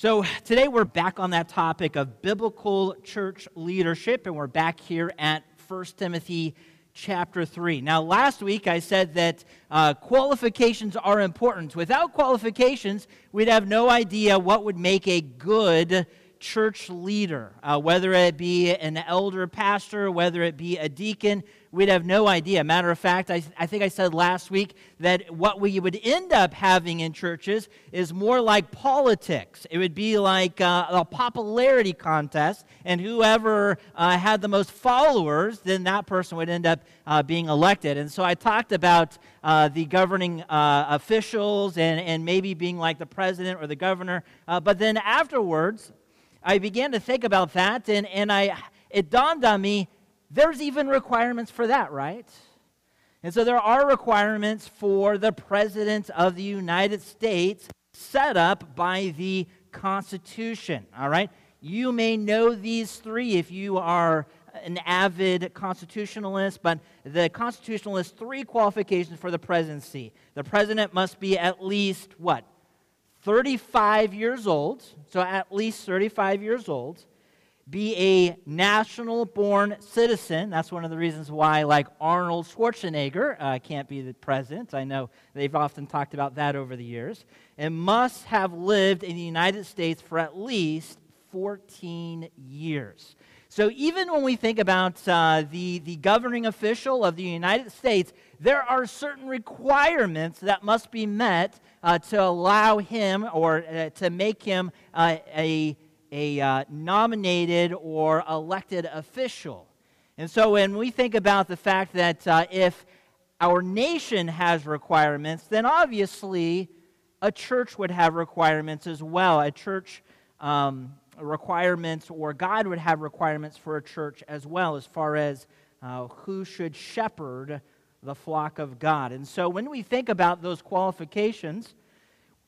So, today we're back on that topic of biblical church leadership, and we're back here at 1 Timothy chapter 3. Now, last week I said that uh, qualifications are important. Without qualifications, we'd have no idea what would make a good church leader, uh, whether it be an elder pastor, whether it be a deacon, we'd have no idea. Matter of fact, I, I think I said last week that what we would end up having in churches is more like politics. It would be like uh, a popularity contest, and whoever uh, had the most followers, then that person would end up uh, being elected. And so I talked about uh, the governing uh, officials and, and maybe being like the president or the governor. Uh, but then afterwards, I began to think about that, and, and I, it dawned on me there's even requirements for that, right? And so there are requirements for the President of the United States set up by the Constitution, all right? You may know these three if you are an avid constitutionalist, but the Constitution lists three qualifications for the presidency. The president must be at least what? 35 years old, so at least 35 years old, be a national born citizen. That's one of the reasons why, like Arnold Schwarzenegger, uh, can't be the president. I know they've often talked about that over the years. And must have lived in the United States for at least 14 years. So even when we think about uh, the, the governing official of the United States, there are certain requirements that must be met uh, to allow him or uh, to make him uh, a, a uh, nominated or elected official. And so when we think about the fact that uh, if our nation has requirements, then obviously a church would have requirements as well. A church um, requirements, or God would have requirements for a church as well, as far as uh, who should shepherd the flock of God. And so when we think about those qualifications,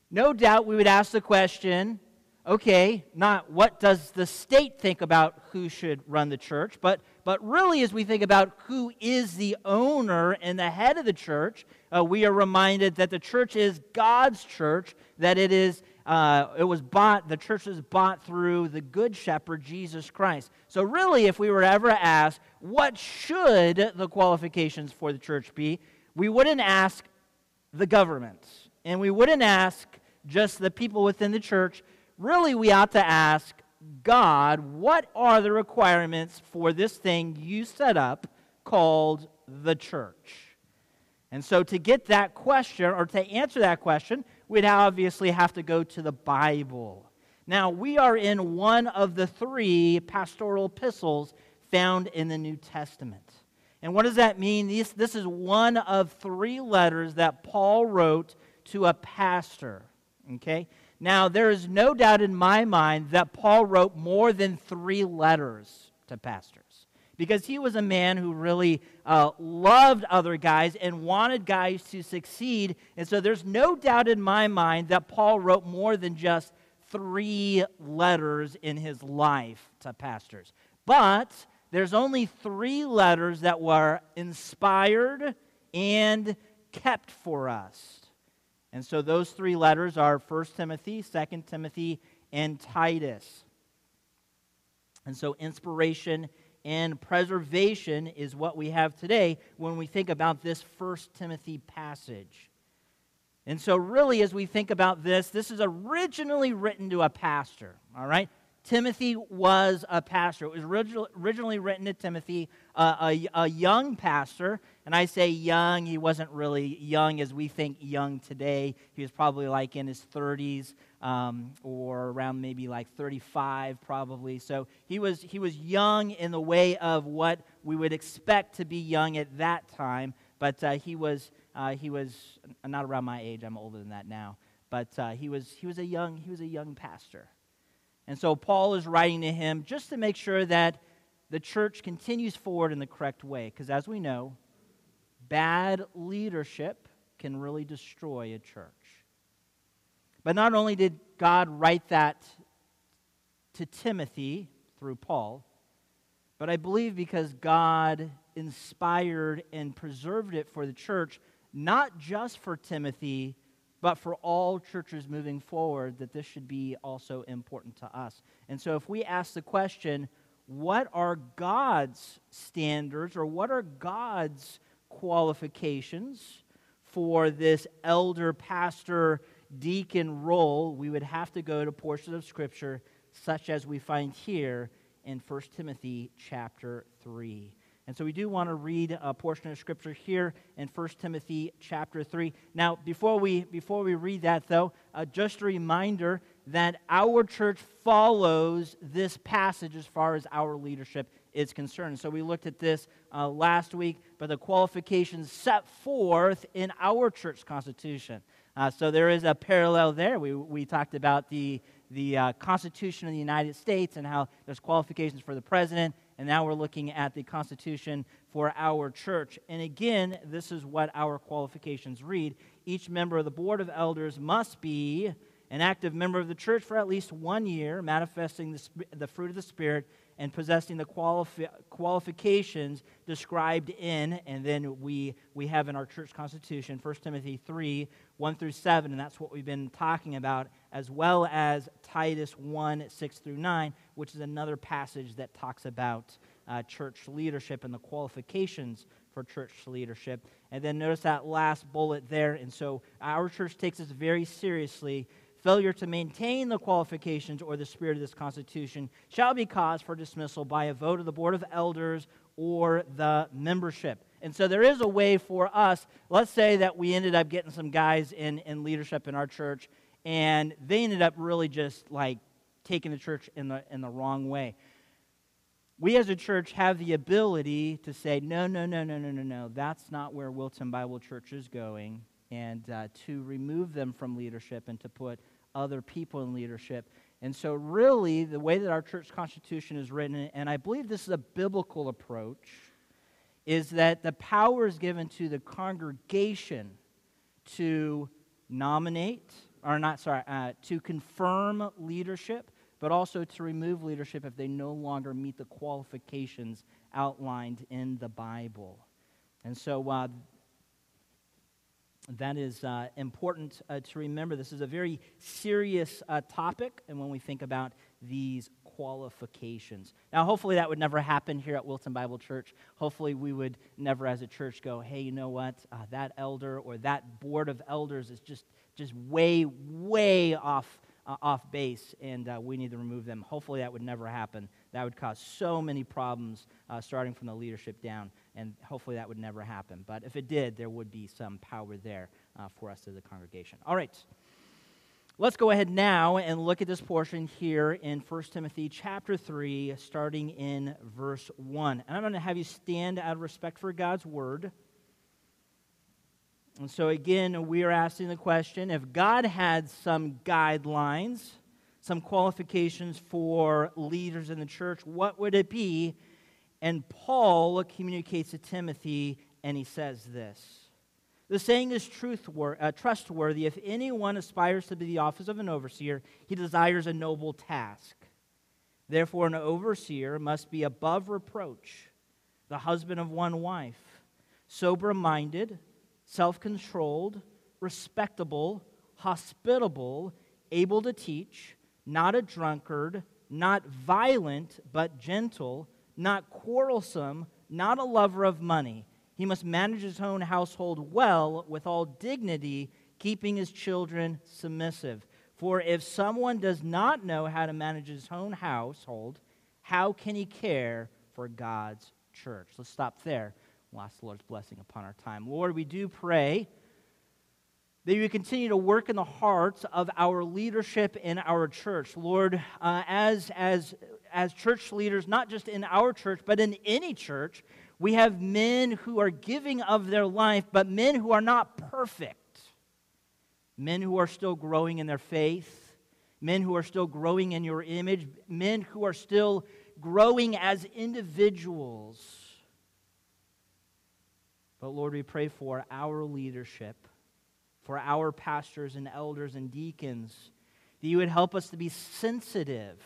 no doubt we would ask the question okay, not what does the state think about who should run the church, but, but really as we think about who is the owner and the head of the church, uh, we are reminded that the church is God's church, that it is uh, it was bought, the church was bought through the good shepherd, Jesus Christ. So, really, if we were ever asked, what should the qualifications for the church be, we wouldn't ask the government, and we wouldn't ask just the people within the church. Really, we ought to ask God, what are the requirements for this thing you set up called the church? And so, to get that question, or to answer that question, we'd obviously have to go to the Bible. Now, we are in one of the three pastoral epistles found in the New Testament. And what does that mean? This, is one of three letters that Paul wrote to a pastor. Okay? Now, there is no doubt in my mind that Paul wrote more than three letters to pastors because he was a man who really uh, loved other guys and wanted guys to succeed. And so there's no doubt in my mind that Paul wrote more than just three letters in his life to pastors. But there's only three letters that were inspired and kept for us. And so those three letters are 1 Timothy, 2 Timothy, and Titus. And so inspiration and preservation is what we have today when we think about this First Timothy passage. And so, really, as we think about this, this is originally written to a pastor, all right? Timothy was a pastor. It was originally written to Timothy, uh, a, a young pastor. And I say young, he wasn't really young as we think young today. He was probably like in his 30s um, or around maybe like 35 probably. So he was, he was young in the way of what we would expect to be young at that time, but uh, he, was, uh, he was not around my age. I'm older than that now. But uh, he, was, he, was a young, he was a young pastor. And so Paul is writing to him just to make sure that the church continues forward in the correct way. Because as we know, bad leadership can really destroy a church. But not only did God write that to Timothy through Paul, but I believe because God inspired and preserved it for the church, not just for Timothy, but for all churches moving forward, that this should be also important to us. And so if we ask the question, what are God's standards or what are God's qualifications for this elder, pastor, deacon role, we would have to go to portions of Scripture such as we find here in 1 Timothy chapter 3. And so we do want to read a portion of scripture here in 1 Timothy chapter 3. Now, before we, before we read that, though, uh, just a reminder that our church follows this passage as far as our leadership is concerned. So we looked at this uh, last week, but the qualifications set forth in our church constitution. Uh, so there is a parallel there. We, we talked about the, the uh, Constitution of the United States and how there's qualifications for the president, and now we're looking at the Constitution for our church. And again, this is what our qualifications read. Each member of the Board of Elders must be an active member of the church for at least one year, manifesting the, the fruit of the Spirit and possessing the qualifi- qualifications described in, and then we, we have in our church constitution, 1 Timothy 3 1 through 7, and that's what we've been talking about, as well as Titus 1 6 through 9, which is another passage that talks about uh, church leadership and the qualifications for church leadership. And then notice that last bullet there. And so our church takes this very seriously failure to maintain the qualifications or the spirit of this Constitution shall be cause for dismissal by a vote of the Board of Elders or the membership. And so there is a way for us. Let's say that we ended up getting some guys in, in leadership in our church, and they ended up really just like taking the church in the, in the wrong way. We as a church have the ability to say, no, no, no, no, no, no, no, that's not where Wilton Bible Church is going, and uh, to remove them from leadership and to put other people in leadership. And so, really, the way that our church constitution is written, and I believe this is a biblical approach, is that the power is given to the congregation to nominate, or not, sorry, uh, to confirm leadership, but also to remove leadership if they no longer meet the qualifications outlined in the Bible. And so, uh, that is uh, important uh, to remember. This is a very serious uh, topic, and when we think about these qualifications. Now, hopefully, that would never happen here at Wilton Bible Church. Hopefully, we would never, as a church, go, hey, you know what? Uh, that elder or that board of elders is just, just way, way off, uh, off base, and uh, we need to remove them. Hopefully, that would never happen. That would cause so many problems, starting from the leadership down and hopefully that would never happen. But if it did, there would be some power there uh, for us as a congregation. All right. Let's go ahead now and look at this portion here in 1 Timothy chapter 3, starting in verse 1. And I'm going to have you stand out of respect for God's word. And so, again, we are asking the question if God had some guidelines, some qualifications for leaders in the church, what would it be? And Paul communicates to Timothy, and he says this The saying is uh, trustworthy. If anyone aspires to be the office of an overseer, he desires a noble task. Therefore, an overseer must be above reproach, the husband of one wife, sober minded, self controlled, respectable, hospitable, able to teach, not a drunkard, not violent, but gentle not quarrelsome, not a lover of money. He must manage his own household well with all dignity, keeping his children submissive. For if someone does not know how to manage his own household, how can he care for God's church? Let's stop there. We'll ask the Lord's blessing upon our time. Lord, we do pray that you continue to work in the hearts of our leadership in our church. Lord, uh, as, as as church leaders, not just in our church, but in any church, we have men who are giving of their life, but men who are not perfect. Men who are still growing in their faith, men who are still growing in your image, men who are still growing as individuals. But Lord, we pray for our leadership, for our pastors and elders and deacons, that you would help us to be sensitive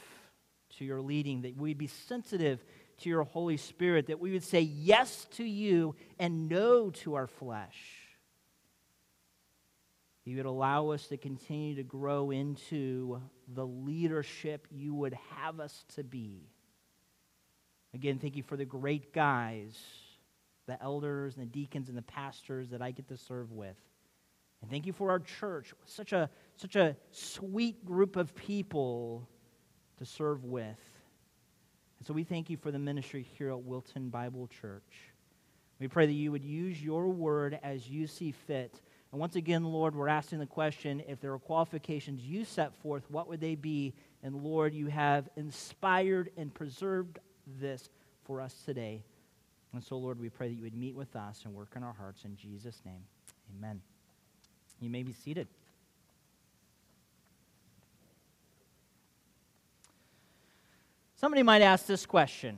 to your leading, that we'd be sensitive to your Holy Spirit, that we would say yes to you and no to our flesh. you would allow us to continue to grow into the leadership you would have us to be. Again, thank you for the great guys, the elders and the deacons and the pastors that I get to serve with. And thank you for our church, such a, such a sweet group of people to serve with. And so we thank you for the ministry here at Wilton Bible Church. We pray that you would use your word as you see fit. And once again, Lord, we're asking the question if there are qualifications you set forth, what would they be? And Lord, you have inspired and preserved this for us today. And so, Lord, we pray that you would meet with us and work in our hearts in Jesus' name. Amen. You may be seated. Somebody might ask this question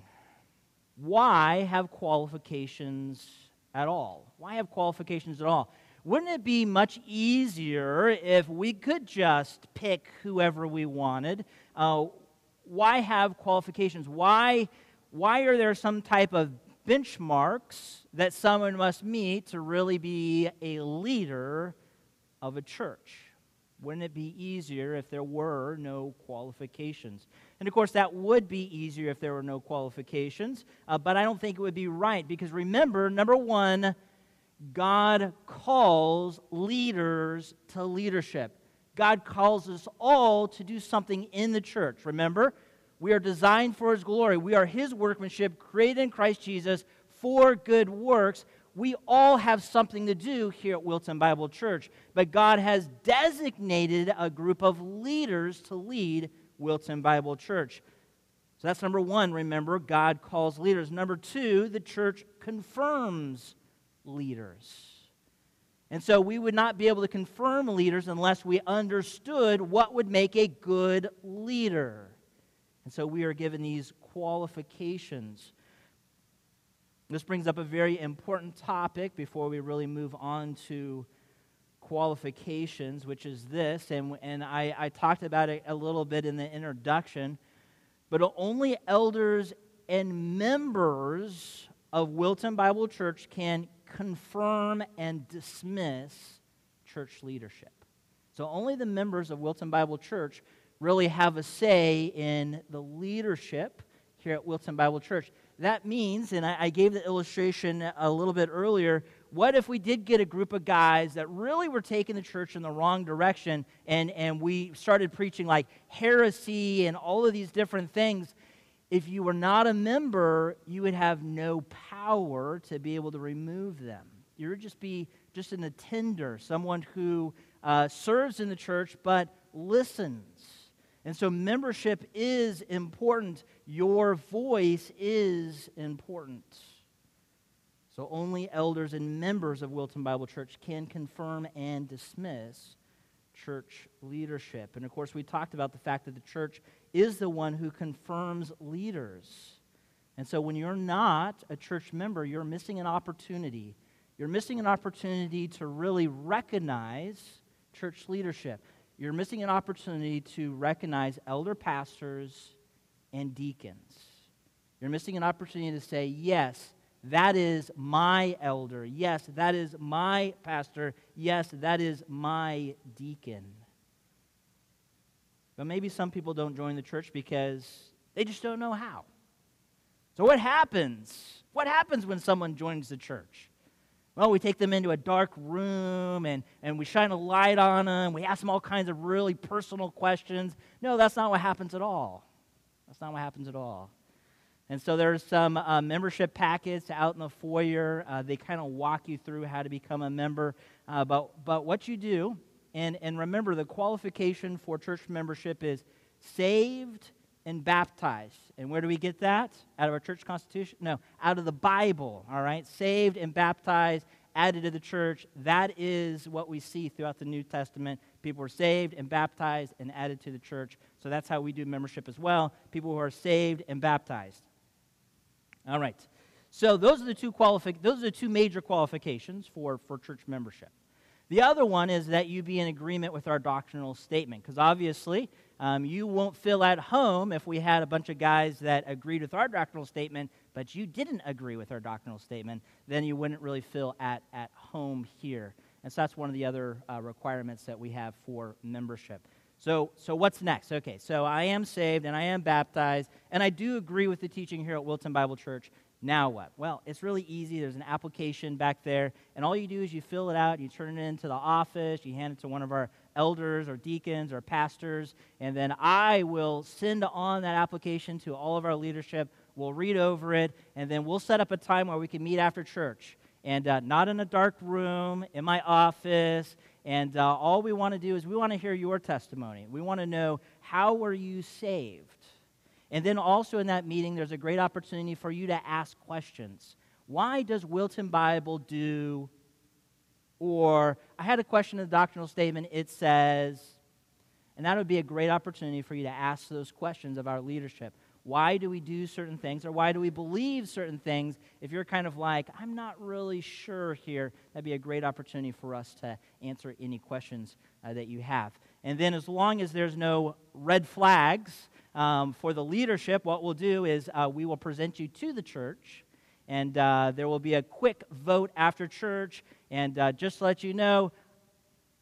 Why have qualifications at all? Why have qualifications at all? Wouldn't it be much easier if we could just pick whoever we wanted? Uh, why have qualifications? Why, why are there some type of benchmarks that someone must meet to really be a leader of a church? Wouldn't it be easier if there were no qualifications? And of course, that would be easier if there were no qualifications, uh, but I don't think it would be right because remember, number one, God calls leaders to leadership. God calls us all to do something in the church. Remember, we are designed for His glory. We are His workmanship, created in Christ Jesus for good works. We all have something to do here at Wilton Bible Church, but God has designated a group of leaders to lead Wilton Bible Church. So that's number one. Remember, God calls leaders. Number two, the church confirms leaders. And so we would not be able to confirm leaders unless we understood what would make a good leader. And so we are given these qualifications. This brings up a very important topic before we really move on to qualifications, which is this. And, and I, I talked about it a little bit in the introduction. But only elders and members of Wilton Bible Church can confirm and dismiss church leadership. So only the members of Wilton Bible Church really have a say in the leadership here at Wilton Bible Church. That means, and I, I gave the illustration a little bit earlier, what if we did get a group of guys that really were taking the church in the wrong direction and, and we started preaching like heresy and all of these different things? if you were not a member, you would have no power to be able to remove them. You would just be just an attender, someone who uh, serves in the church but listens. And so membership is important. Your voice is important. So only elders and members of Wilton Bible Church can confirm and dismiss church leadership. And of course, we talked about the fact that the church is the one who confirms leaders. And so when you're not a church member, you're missing an opportunity. You're missing an opportunity to really recognize church leadership. You're missing an opportunity to recognize elder pastors and deacons. You're missing an opportunity to say, yes, that is my elder. Yes, that is my pastor. Yes, that is my deacon. But maybe some people don't join the church because they just don't know how. So, what happens? What happens when someone joins the church? Well, we take them into a dark room and, and we shine a light on them. We ask them all kinds of really personal questions. No, that's not what happens at all. That's not what happens at all. And so there's some uh, membership packets out in the foyer. Uh, they kind of walk you through how to become a member. Uh, but, but what you do, and, and remember the qualification for church membership is saved and baptized. And where do we get that? Out of our church constitution? No, out of the Bible, all right? Saved and baptized, added to the church. That is what we see throughout the New Testament. People were saved and baptized and added to the church. So that's how we do membership as well. People who are saved and baptized. All right. So those are the two qualifi- those are the two major qualifications for, for church membership. The other one is that you be in agreement with our doctrinal statement, because obviously um, you won't feel at home if we had a bunch of guys that agreed with our doctrinal statement, but you didn't agree with our doctrinal statement, then you wouldn't really feel at, at home here. And so that's one of the other uh, requirements that we have for membership. So, so what's next? Okay, so I am saved and I am baptized, and I do agree with the teaching here at Wilton Bible Church. Now what? Well, it's really easy. There's an application back there, and all you do is you fill it out, you turn it into the office, you hand it to one of our elders or deacons or pastors, and then I will send on that application to all of our leadership. We'll read over it, and then we'll set up a time where we can meet after church. And uh, not in a dark room, in my office, and uh, all we want to do is we want to hear your testimony. We want to know how were you saved? And then also in that meeting, there's a great opportunity for you to ask questions. Why does Wilton Bible do? Or I had a question in the doctrinal statement. It says, and that would be a great opportunity for you to ask those questions of our leadership. Why do we do certain things or why do we believe certain things? If you're kind of like, I'm not really sure here, that'd be a great opportunity for us to answer any questions uh, that you have. And then, as long as there's no red flags um, for the leadership, what we'll do is uh, we will present you to the church. And uh, there will be a quick vote after church. And uh, just to let you know,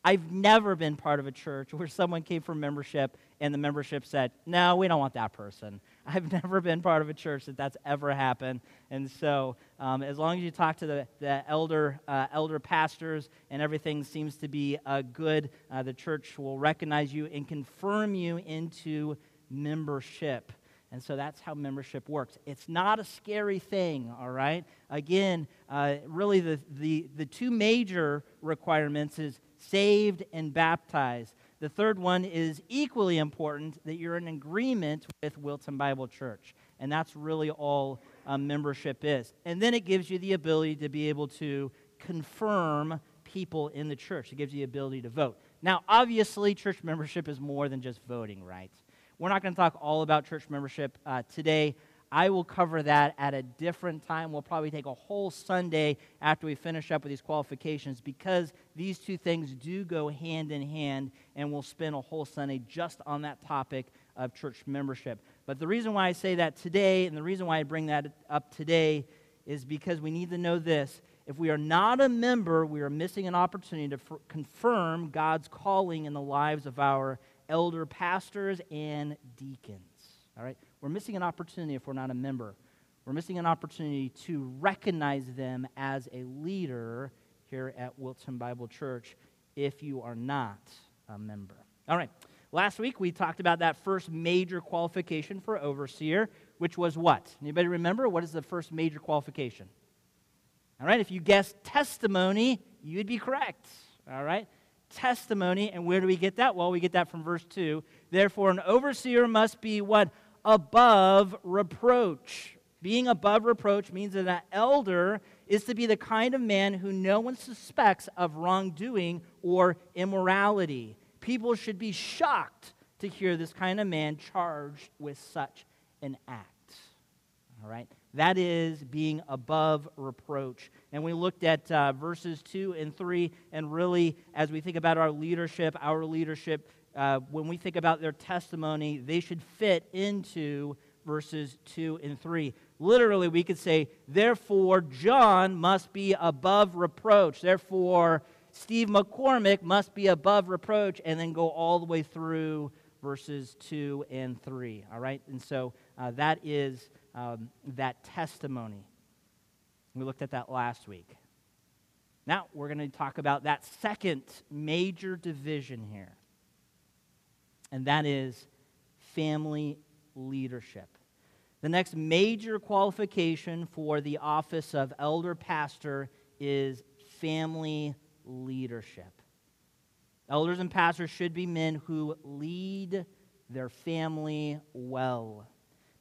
I've never been part of a church where someone came for membership and the membership said, No, we don't want that person. I've never been part of a church that that's ever happened. And so, um, as long as you talk to the, the elder, uh, elder pastors and everything seems to be uh, good, uh, the church will recognize you and confirm you into membership. And so that's how membership works. It's not a scary thing, all right? Again, uh, really, the, the, the two major requirements is saved and baptized. The third one is equally important that you're in agreement with Wilton Bible Church. And that's really all um, membership is. And then it gives you the ability to be able to confirm people in the church. It gives you the ability to vote. Now, obviously, church membership is more than just voting, right? We're not going to talk all about church membership uh, today. I will cover that at a different time. We'll probably take a whole Sunday after we finish up with these qualifications because these two things do go hand in hand, and we'll spend a whole Sunday just on that topic of church membership. But the reason why I say that today, and the reason why I bring that up today, is because we need to know this. If we are not a member, we are missing an opportunity to f- confirm God's calling in the lives of our elder pastors and deacons. All right? We're missing an opportunity if we're not a member. We're missing an opportunity to recognize them as a leader here at Wilton Bible Church if you are not a member. All right. Last week we talked about that first major qualification for overseer, which was what? Anybody remember? What is the first major qualification? All right, if you guessed testimony, you would be correct. All right? Testimony, and where do we get that? Well, we get that from verse 2. Therefore, an overseer must be what? above reproach. Being above reproach means that an elder is to be the kind of man who no one suspects of wrongdoing or immorality. People should be shocked to hear this kind of man charged with such an act. All right? That is being above reproach. And we looked at uh, verses 2 and 3, and really, as we think about our leadership, our leadership uh, when we think about their testimony, they should fit into verses 2 and 3. Literally, we could say, therefore, John must be above reproach. Therefore, Steve McCormick must be above reproach, and then go all the way through verses 2 and 3. All right? And so uh, that is um, that testimony. We looked at that last week. Now, we're going to talk about that second major division here and that is family leadership. The next major qualification for the office of elder pastor is family leadership. Elders and pastors should be men who lead their family well.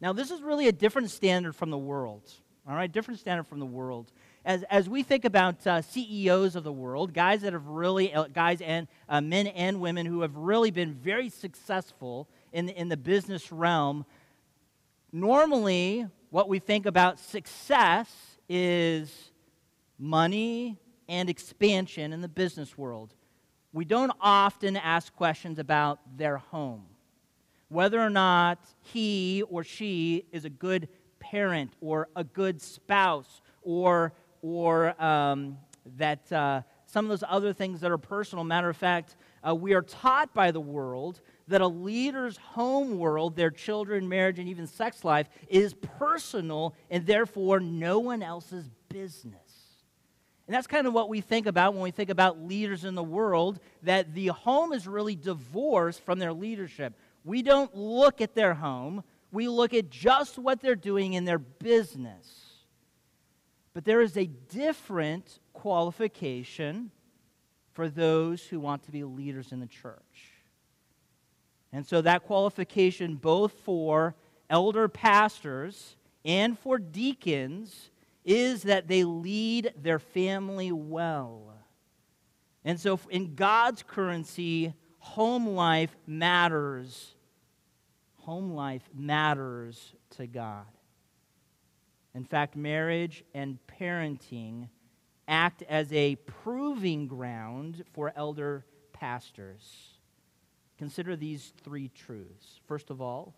Now, this is really a different standard from the world. All right, different standard from the world as, as we think about uh, CEOs of the world, guys that have really, uh, guys and uh, men and women who have really been very successful in the, in the business realm, normally what we think about success is money and expansion in the business world. We don't often ask questions about their home, whether or not he or she is a good parent or a good spouse or or um, that uh, some of those other things that are personal. Matter of fact, uh, we are taught by the world that a leader's home world, their children, marriage, and even sex life, is personal and therefore no one else's business. And that's kind of what we think about when we think about leaders in the world, that the home is really divorced from their leadership. We don't look at their home, we look at just what they're doing in their business. But there is a different qualification for those who want to be leaders in the church. And so that qualification, both for elder pastors and for deacons, is that they lead their family well. And so, in God's currency, home life matters. Home life matters to God. In fact, marriage and parenting act as a proving ground for elder pastors. Consider these three truths. First of all,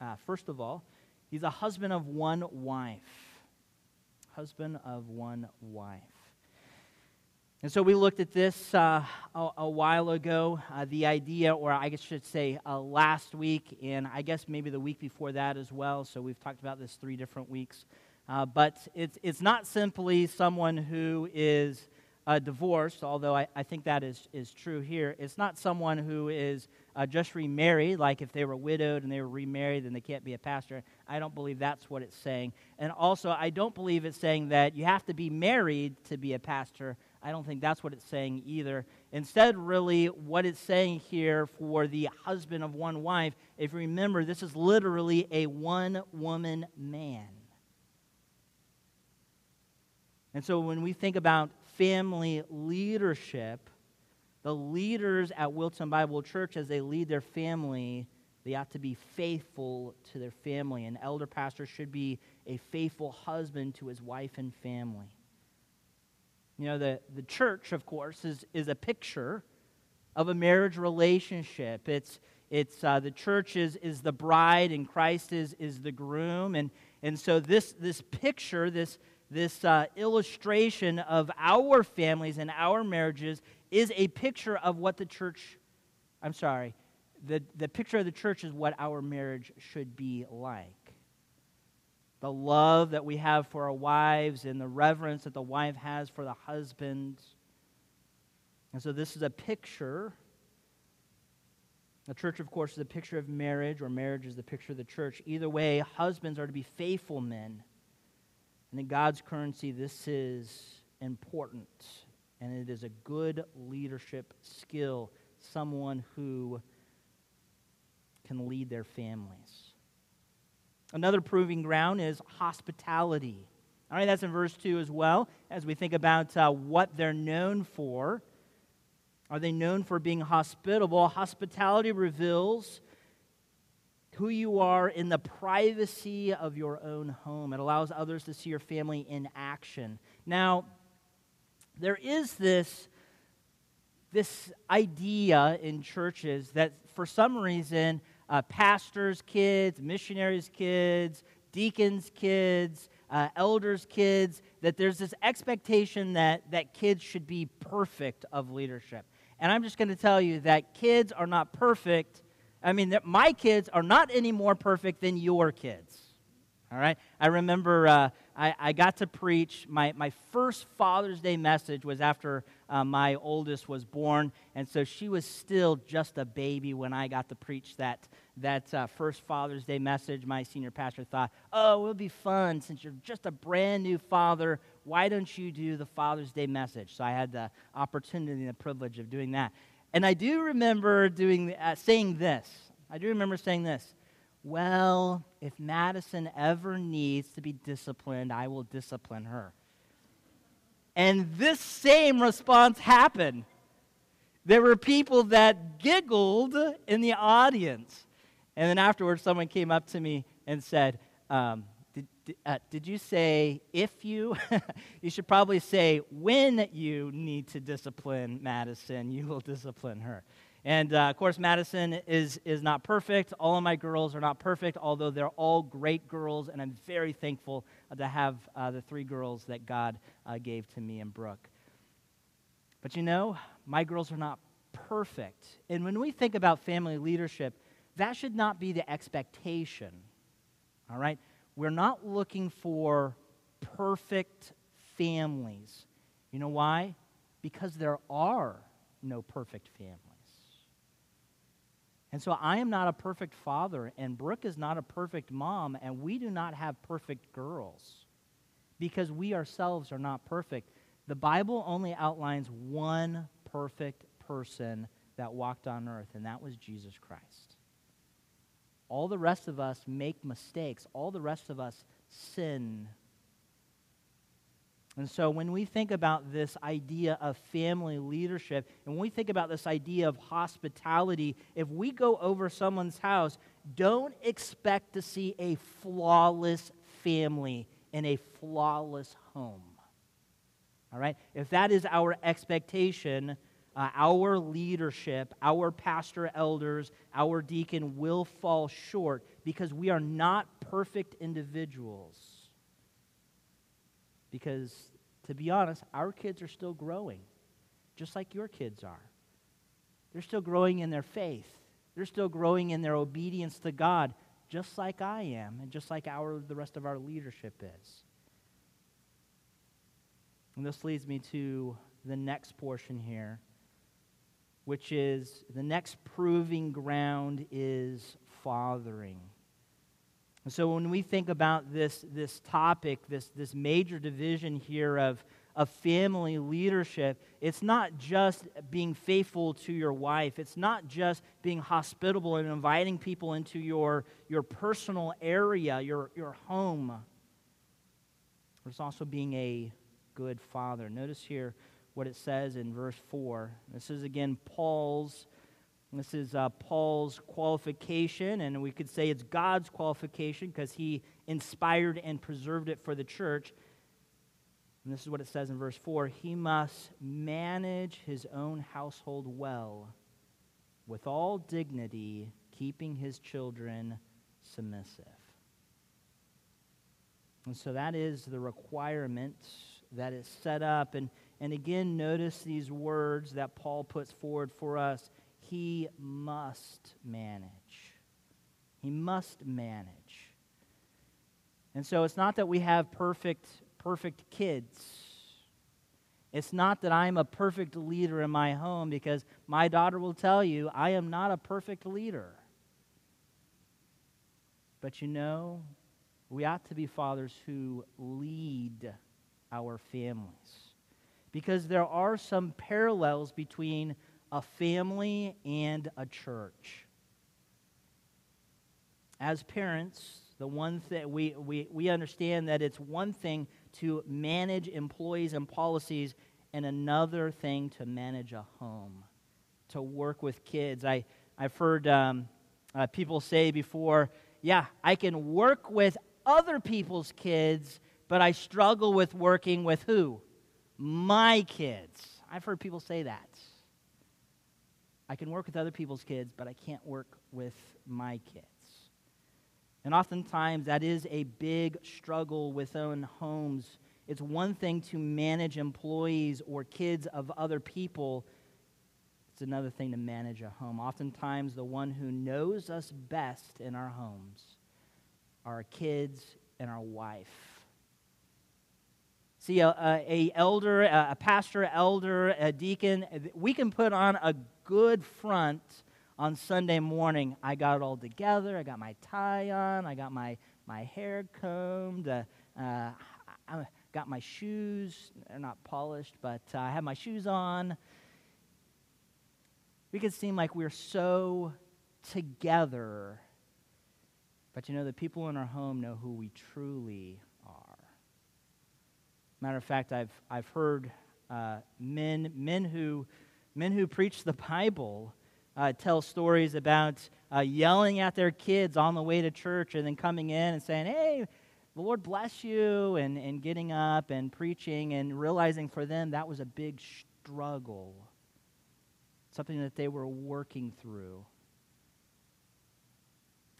uh, first of all, he's a husband of one wife. Husband of one wife. And so we looked at this uh, a, a, while ago, uh, the idea, or I should say uh, last week, and I guess maybe the week before that as well. So we've talked about this three different weeks. Uh, but it's, it's not simply someone who is uh, divorced, although I, I think that is, is true here. It's not someone who is uh, just remarried, like if they were widowed and they were remarried, then they can't be a pastor. I don't believe that's what it's saying. And also, I don't believe it's saying that you have to be married to be a pastor. I don't think that's what it's saying either. Instead, really, what it's saying here for the husband of one wife, if you remember, this is literally a one woman man. And so when we think about family leadership, the leaders at Wilton Bible Church, as they lead their family, they ought to be faithful to their family. An elder pastor should be a faithful husband to his wife and family. You know, the, the church, of course, is, is a picture of a marriage relationship. It's, it's uh, the church is, is the bride and Christ is, is the groom. And, and so this, this picture, this, this uh, illustration of our families and our marriages is a picture of what the church, I'm sorry, the, the picture of the church is what our marriage should be like the love that we have for our wives and the reverence that the wife has for the husband. And so, this is a picture. The church, of course, is a picture of marriage, or marriage is the picture of the church. Either way, husbands are to be faithful men. And in God's currency, this is important. And it is a good leadership skill, someone who can lead their families. Another proving ground is hospitality. All right, that's in verse 2 as well, as we think about uh, what they're known for. Are they known for being hospitable? Hospitality reveals who you are in the privacy of your own home. It allows others to see your family in action. Now, there is this, this idea in churches that for some reason, uh, pastors' kids, missionaries' kids, deacons' kids, uh, elders' kids, that there's this expectation that, that kids should be perfect of leadership. And I'm just going to tell you that kids are not perfect. I mean, my kids are not any more perfect than your kids. All right? I remember uh, I, I, got to preach. My, my first Father's Day message was after uh, my oldest was born. And so she was still just a baby when I got to preach that, that uh, first Father's Day message. My senior pastor thought, oh, it'll be fun since you're just a brand new father. Why don't you do the Father's Day message? So I had the opportunity and the privilege of doing that. And I do remember doing, uh, saying this. I do remember saying this well, if Madison ever needs to be disciplined, I will discipline her. And this same response happened. There were people that giggled in the audience. And then afterwards, someone came up to me and said, um, did, uh, did you say if you? you should probably say when you need to discipline Madison, you will discipline her. And uh, of course, Madison is, is not perfect. All of my girls are not perfect, although they're all great girls, and I'm very thankful to have uh, the three girls that God uh, gave to me and Brooke. But you know, my girls are not perfect. And when we think about family leadership, that should not be the expectation. All right? We're not looking for perfect families. You know why? Because there are no perfect families. And so I am not a perfect father, and Brooke is not a perfect mom, and we do not have perfect girls because we ourselves are not perfect. The Bible only outlines one perfect person that walked on earth, and that was Jesus Christ. All the rest of us make mistakes, all the rest of us sin and so when we think about this idea of family leadership, and when we think about this idea of hospitality, if we go over someone's house, don't expect to see a flawless family in a flawless home. All right? If that is our expectation, uh, our leadership, our pastor elders, our deacon will fall short because we are not perfect individuals because, to be honest, our kids are still growing, just like your kids are. They're still growing in their faith, they're still growing in their obedience to God, just like I am, and just like our, the rest of our leadership is. And this leads me to the next portion here, which is the next proving ground is fathering. And so when we think about this, this topic, this, this major division here of, of family leadership, it's not just being faithful to your wife. It's not just being hospitable and inviting people into your, your personal area, your, your home. It's also being a good father. Notice here what it says in verse 4. This is again Paul's this is uh, Paul's qualification, and we could say it's God's qualification because he inspired and preserved it for the church. And this is what it says in verse 4 He must manage his own household well, with all dignity, keeping his children submissive. And so that is the requirement that is set up. And, and again, notice these words that Paul puts forward for us he must manage. He must manage. And so it's not that we have perfect, perfect kids. It's not that I'm a perfect leader in my home because my daughter will tell you I am not a perfect leader. But you know, we ought to be fathers who lead our families. Because there are some parallels between a family and a church. As parents, the one thing we, we, we understand that it's one thing to manage employees and policies and another thing to manage a home, to work with kids. I, I've heard um, uh, people say before, yeah, I can work with other people's kids, but I struggle with working with who? My kids. I've heard people say that. I can work with other people's kids, but I can't work with my kids. And oftentimes that is a big struggle within homes. It's one thing to manage employees or kids of other people, it's another thing to manage a home. Oftentimes, the one who knows us best in our homes are our kids and our wife. See, a, a, a elder, a, a pastor, elder, a deacon, we can put on a good front on Sunday morning. I got it all together. I got my tie on. I got my, my hair combed. Uh, uh, I got my shoes. They're not polished, but uh, I have my shoes on. We could seem like we're so together. But you know, the people in our home know who we truly are. Matter of fact, I've, I've heard uh, men, men, who, men who preach the Bible uh, tell stories about uh, yelling at their kids on the way to church and then coming in and saying, hey, the Lord bless you, and, and getting up and preaching and realizing for them that was a big struggle, something that they were working through.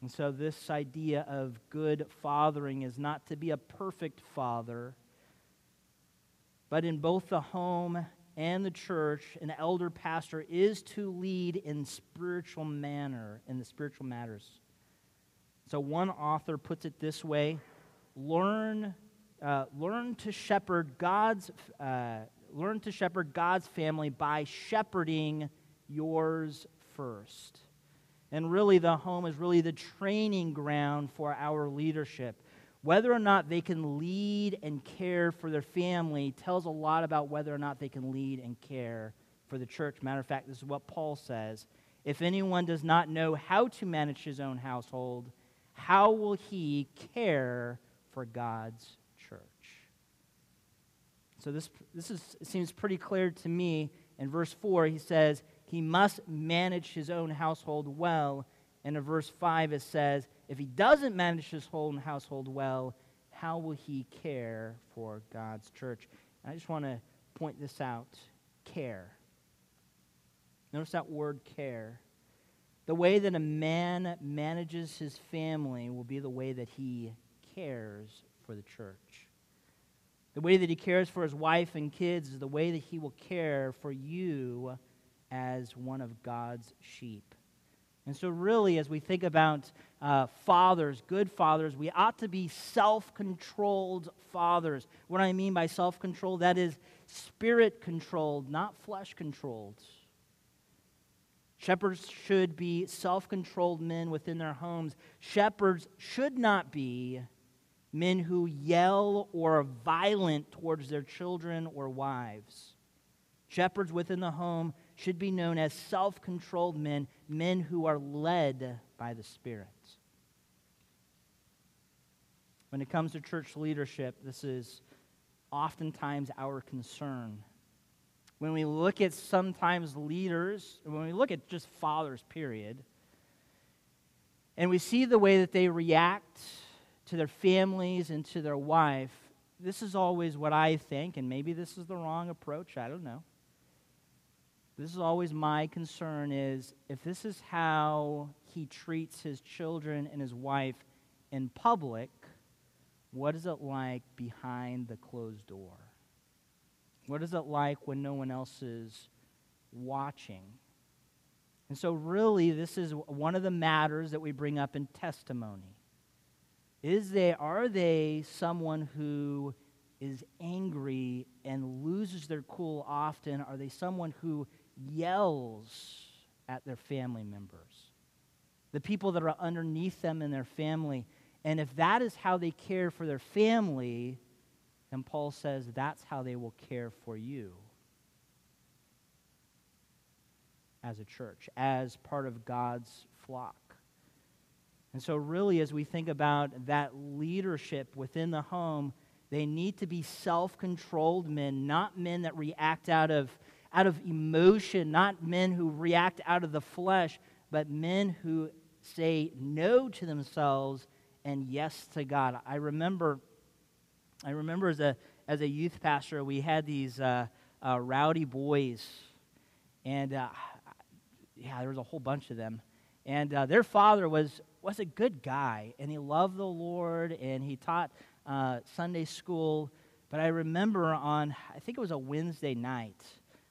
And so, this idea of good fathering is not to be a perfect father, but in both the home and the church, an elder pastor is to lead in spiritual manner, in the spiritual matters. So, one author puts it this way learn, uh, learn to shepherd God's. Uh, learn to shepherd God's family by shepherding yours first. And really, the home is really the training ground for our leadership. Whether or not they can lead and care for their family tells a lot about whether or not they can lead and care for the church. Matter of fact, this is what Paul says. If anyone does not know how to manage his own household, how will he care for God's church? So this, this is, seems pretty clear to me. In verse 4, he says, he must manage his own household well. And in verse 5, it says, if he doesn't manage his whole household well, how will he care for God's church? And I just want to point this out care. Notice that word care. The way that a man manages his family will be the way that he cares for the church. The way that he cares for his wife and kids is the way that he will care for you as one of God's sheep. And so, really, as we think about uh, fathers, good fathers, we ought to be self controlled fathers. What I mean by self controlled, that is spirit controlled, not flesh controlled. Shepherds should be self controlled men within their homes. Shepherds should not be men who yell or are violent towards their children or wives. Shepherds within the home should be known as self controlled men, men who are led by the Spirit. When it comes to church leadership, this is oftentimes our concern. When we look at sometimes leaders, when we look at just fathers, period, and we see the way that they react to their families and to their wife, this is always what I think, and maybe this is the wrong approach, I don't know this is always my concern is if this is how he treats his children and his wife in public what is it like behind the closed door? What is it like when no one else is watching? And so really this is one of the matters that we bring up in testimony. Is they are they someone who is angry and loses their cool often? Are they someone who yells at their family members, the people that are underneath them in their family. And if that is how they care for their family, then Paul says that's how they will care for you as a church, as part of God's flock. And so, really, as we think about that leadership within the home, they need to be self controlled men, not men that react out of out of emotion, not men who react out of the flesh, but men who say no to themselves and yes to God. I remember, I remember as a as a youth pastor, we had these uh, uh, rowdy boys, and uh, yeah, there was a whole bunch of them, and uh, their father was was a good guy, and he loved the Lord, and he taught uh, Sunday school. But I remember on I think it was a Wednesday night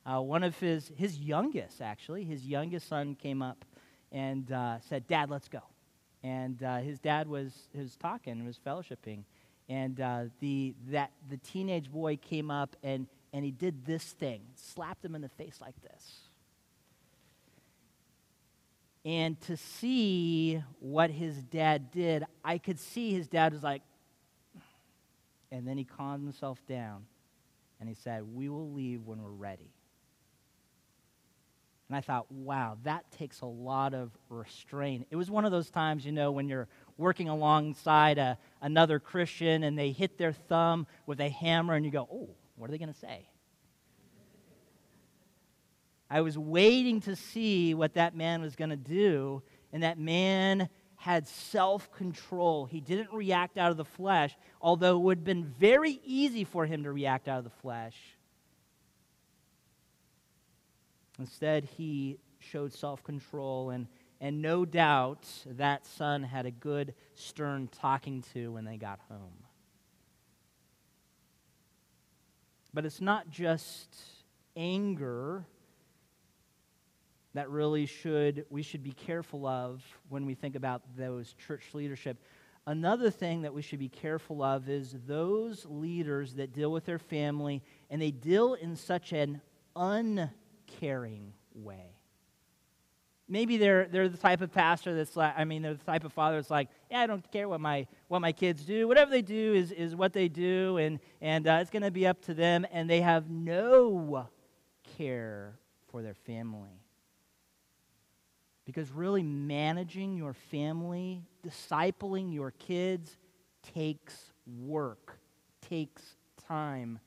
uh, one of his, his youngest, actually, his youngest son came up and said, Dad, let's go. And uh, his dad was, was talking, was fellowshipping. And uh, the, that, the teenage boy came up and, and he did this thing, slapped him in the face like this. And to see what his dad did, I could see his dad was like, and then he calmed himself down and he said, We will leave when we're ready. And I thought, wow, that takes a lot of restraint. It was one of those times, you know, when you're working alongside a, another Christian and they hit their thumb with a hammer and you go, oh, what are they going to say? I was waiting to see what that man was going to do, and that man had self control. He didn't react out of the flesh, although it would have been very easy for him to react out of the flesh. Instead, he showed self control, and, and no doubt that son had a good, stern talking to when they got home. But it's not just anger that really should we should be careful of when we think about those church leadership. Another thing that we should be careful of is those leaders that deal with their family and they deal in such an uncaring way. Maybe they're, they're the type of pastor that's like, I mean, they're the type of father that's like, yeah, I don't care what my, what my kids do. Whatever they do is, is what they do, and, and uh, it's going to be up to them. And they have no care for their family. Because really, managing your family, discipling your kids, takes work, takes time.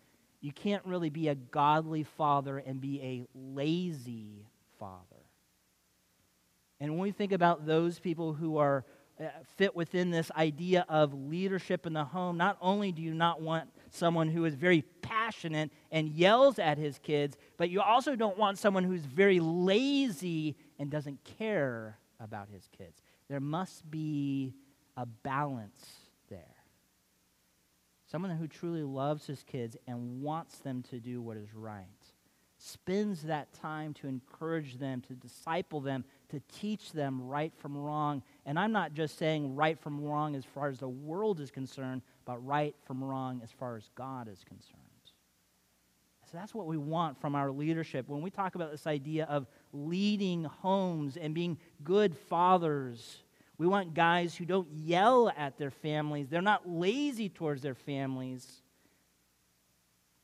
You can't really be a godly father and be a lazy father. And when we think about those people who are uh, fit within this idea of leadership in the home, not only do you not want someone who is very passionate and yells at his kids, but you also don't want someone who's very lazy and doesn't care about his kids. There must be a balance. Someone who truly loves his kids and wants them to do what is right. Spends that time to encourage them, to disciple them, to teach them right from wrong. And I'm not just saying right from wrong as far as the world is concerned, but right from wrong as far as God is concerned. So that's what we want from our leadership. When we talk about this idea of leading homes and being good fathers, we want guys who don't yell at their families. They're not lazy towards their families,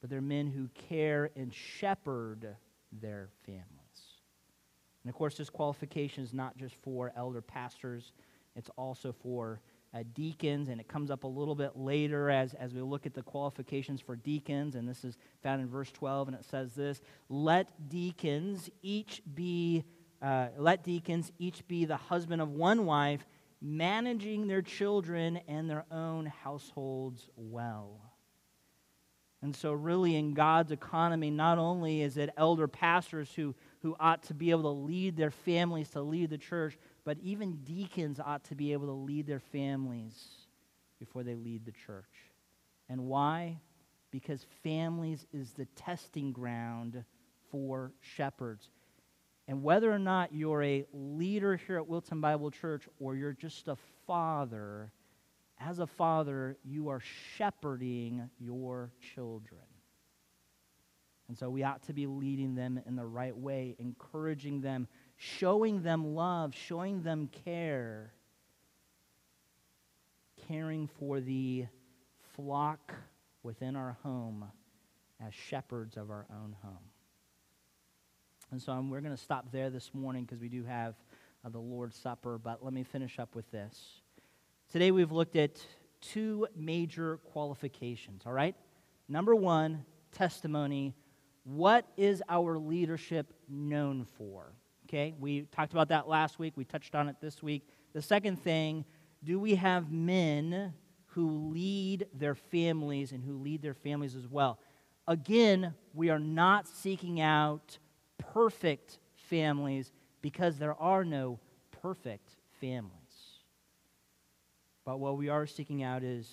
but they're men who care and shepherd their families. And of course, this qualification is not just for elder pastors, it's also for uh, deacons, and it comes up a little bit later as, as we look at the qualifications for deacons, and this is found in verse 12, and it says this Let deacons each be. Uh, let deacons each be the husband of one wife, managing their children and their own households well. And so, really, in God's economy, not only is it elder pastors who, who ought to be able to lead their families, to lead the church, but even deacons ought to be able to lead their families before they lead the church. And why? Because families is the testing ground for shepherds. And whether or not you're a leader here at Wilton Bible Church or you're just a father, as a father, you are shepherding your children. And so we ought to be leading them in the right way, encouraging them showing them love, showing them care, caring for the flock within our home as shepherds of our own home. And so we're going to stop there this morning because we do have uh, the Lord's Supper, but let me finish up with this. Today we've looked at two major qualifications, all right? Number one, testimony. What is our leadership known for? Okay, we talked about that last week. We touched on it this week. The second thing do we have men who lead their families and who lead their families as well? Again, we are not seeking out perfect families because there are no perfect families. But what we are seeking out is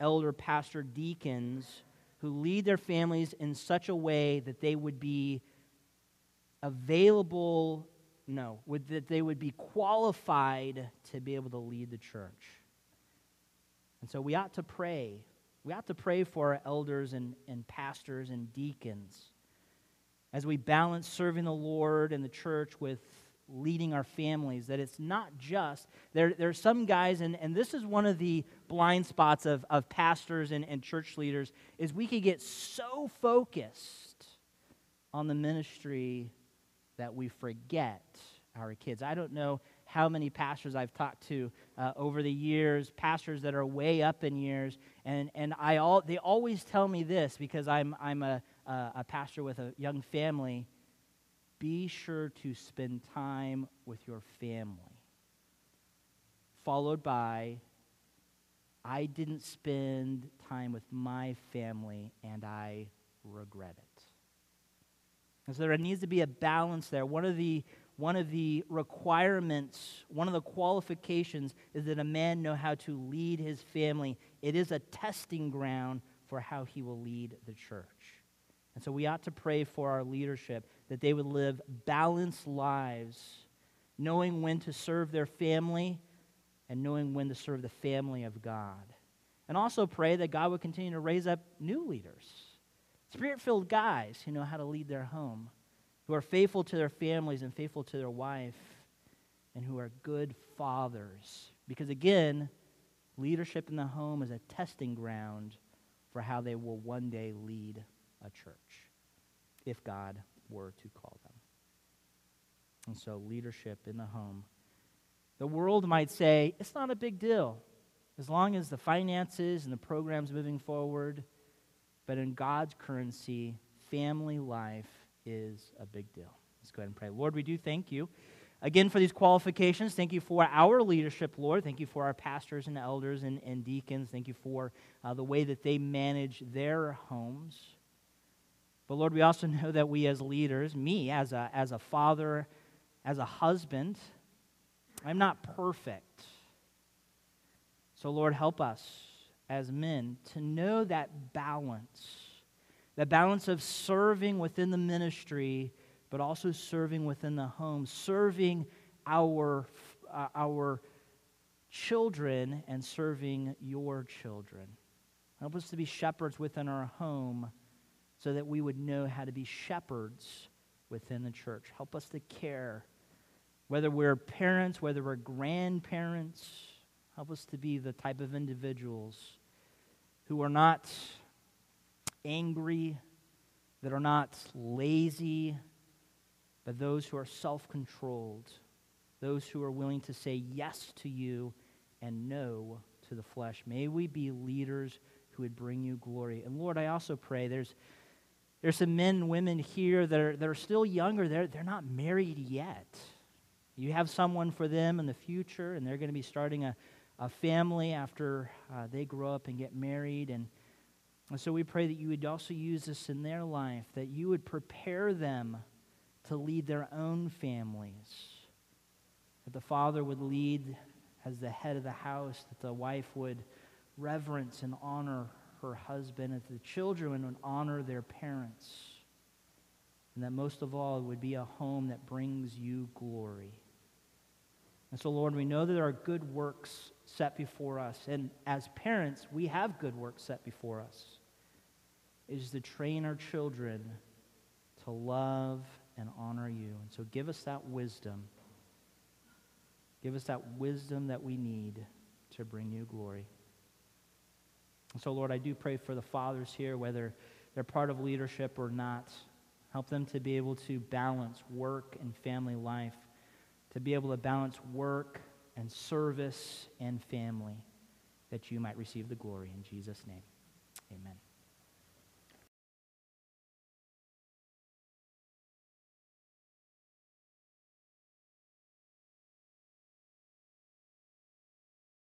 elder, pastor, deacons who lead their families in such a way that they would be available no, that they would be qualified to be able to lead the church. And so we ought to pray. We ought to pray for our elders and, and pastors and deacons as we balance serving the Lord and the church with leading our families, that it's not just, there, there are some guys, and, and this is one of the blind spots of, of pastors and, and church leaders, is we can get so focused on the ministry that we forget our kids. I don't know how many pastors I've talked to uh, over the years, pastors that are way up in years, and, and I all, they always tell me this because I'm, I'm a, a, a pastor with a young family be sure to spend time with your family. followed by, I didn't spend time with my family and I regret it. And so there needs to be a balance there. One of the one of the requirements, one of the qualifications is that a man know how to lead his family. It is a testing ground for how he will lead the church. And so we ought to pray for our leadership that they would live balanced lives, knowing when to serve their family and knowing when to serve the family of God. And also pray that God would continue to raise up new leaders, spirit filled guys who know how to lead their home who are faithful to their families and faithful to their wife, and who are good fathers. Because again, leadership in the home is a testing ground for how they will one day lead a church, if God were to call them. And so, leadership in the home. The world might say it's not a big deal as long as the finances and the programs moving forward. But in God's currency, family life is a big deal. Let's go ahead and pray. Lord, we do thank you again for these qualifications. Thank you for our leadership, Lord. Thank you for our pastors and elders and, and deacons. Thank you for uh, the way that they manage their homes. But Lord, we also know that we as leaders, me as a, as a father, as a husband, I'm not perfect. So, Lord, help us as men to know that balance that balance of serving within the ministry, but also serving within the home, serving our, uh, our children and serving your children. Help us to be shepherds within our home so that we would know how to be shepherds within the church. Help us to care. Whether we're parents, whether we're grandparents, help us to be the type of individuals who are not angry, that are not lazy, but those who are self controlled, those who are willing to say yes to you and no to the flesh. May we be leaders who would bring you glory. And Lord, I also pray there's, there's some men and women here that are, that are still younger, they're, they're not married yet. You have someone for them in the future, and they're going to be starting a, a family after uh, they grow up and get married. And and so we pray that you would also use this in their life, that you would prepare them to lead their own families. That the father would lead as the head of the house, that the wife would reverence and honor her husband, that the children would honor their parents, and that most of all, it would be a home that brings you glory. And so, Lord, we know that there are good works set before us. And as parents, we have good works set before us. It is to train our children to love and honor you. And so give us that wisdom. Give us that wisdom that we need to bring you glory. And so, Lord, I do pray for the fathers here, whether they're part of leadership or not. Help them to be able to balance work and family life to be able to balance work and service and family, that you might receive the glory. In Jesus' name, amen.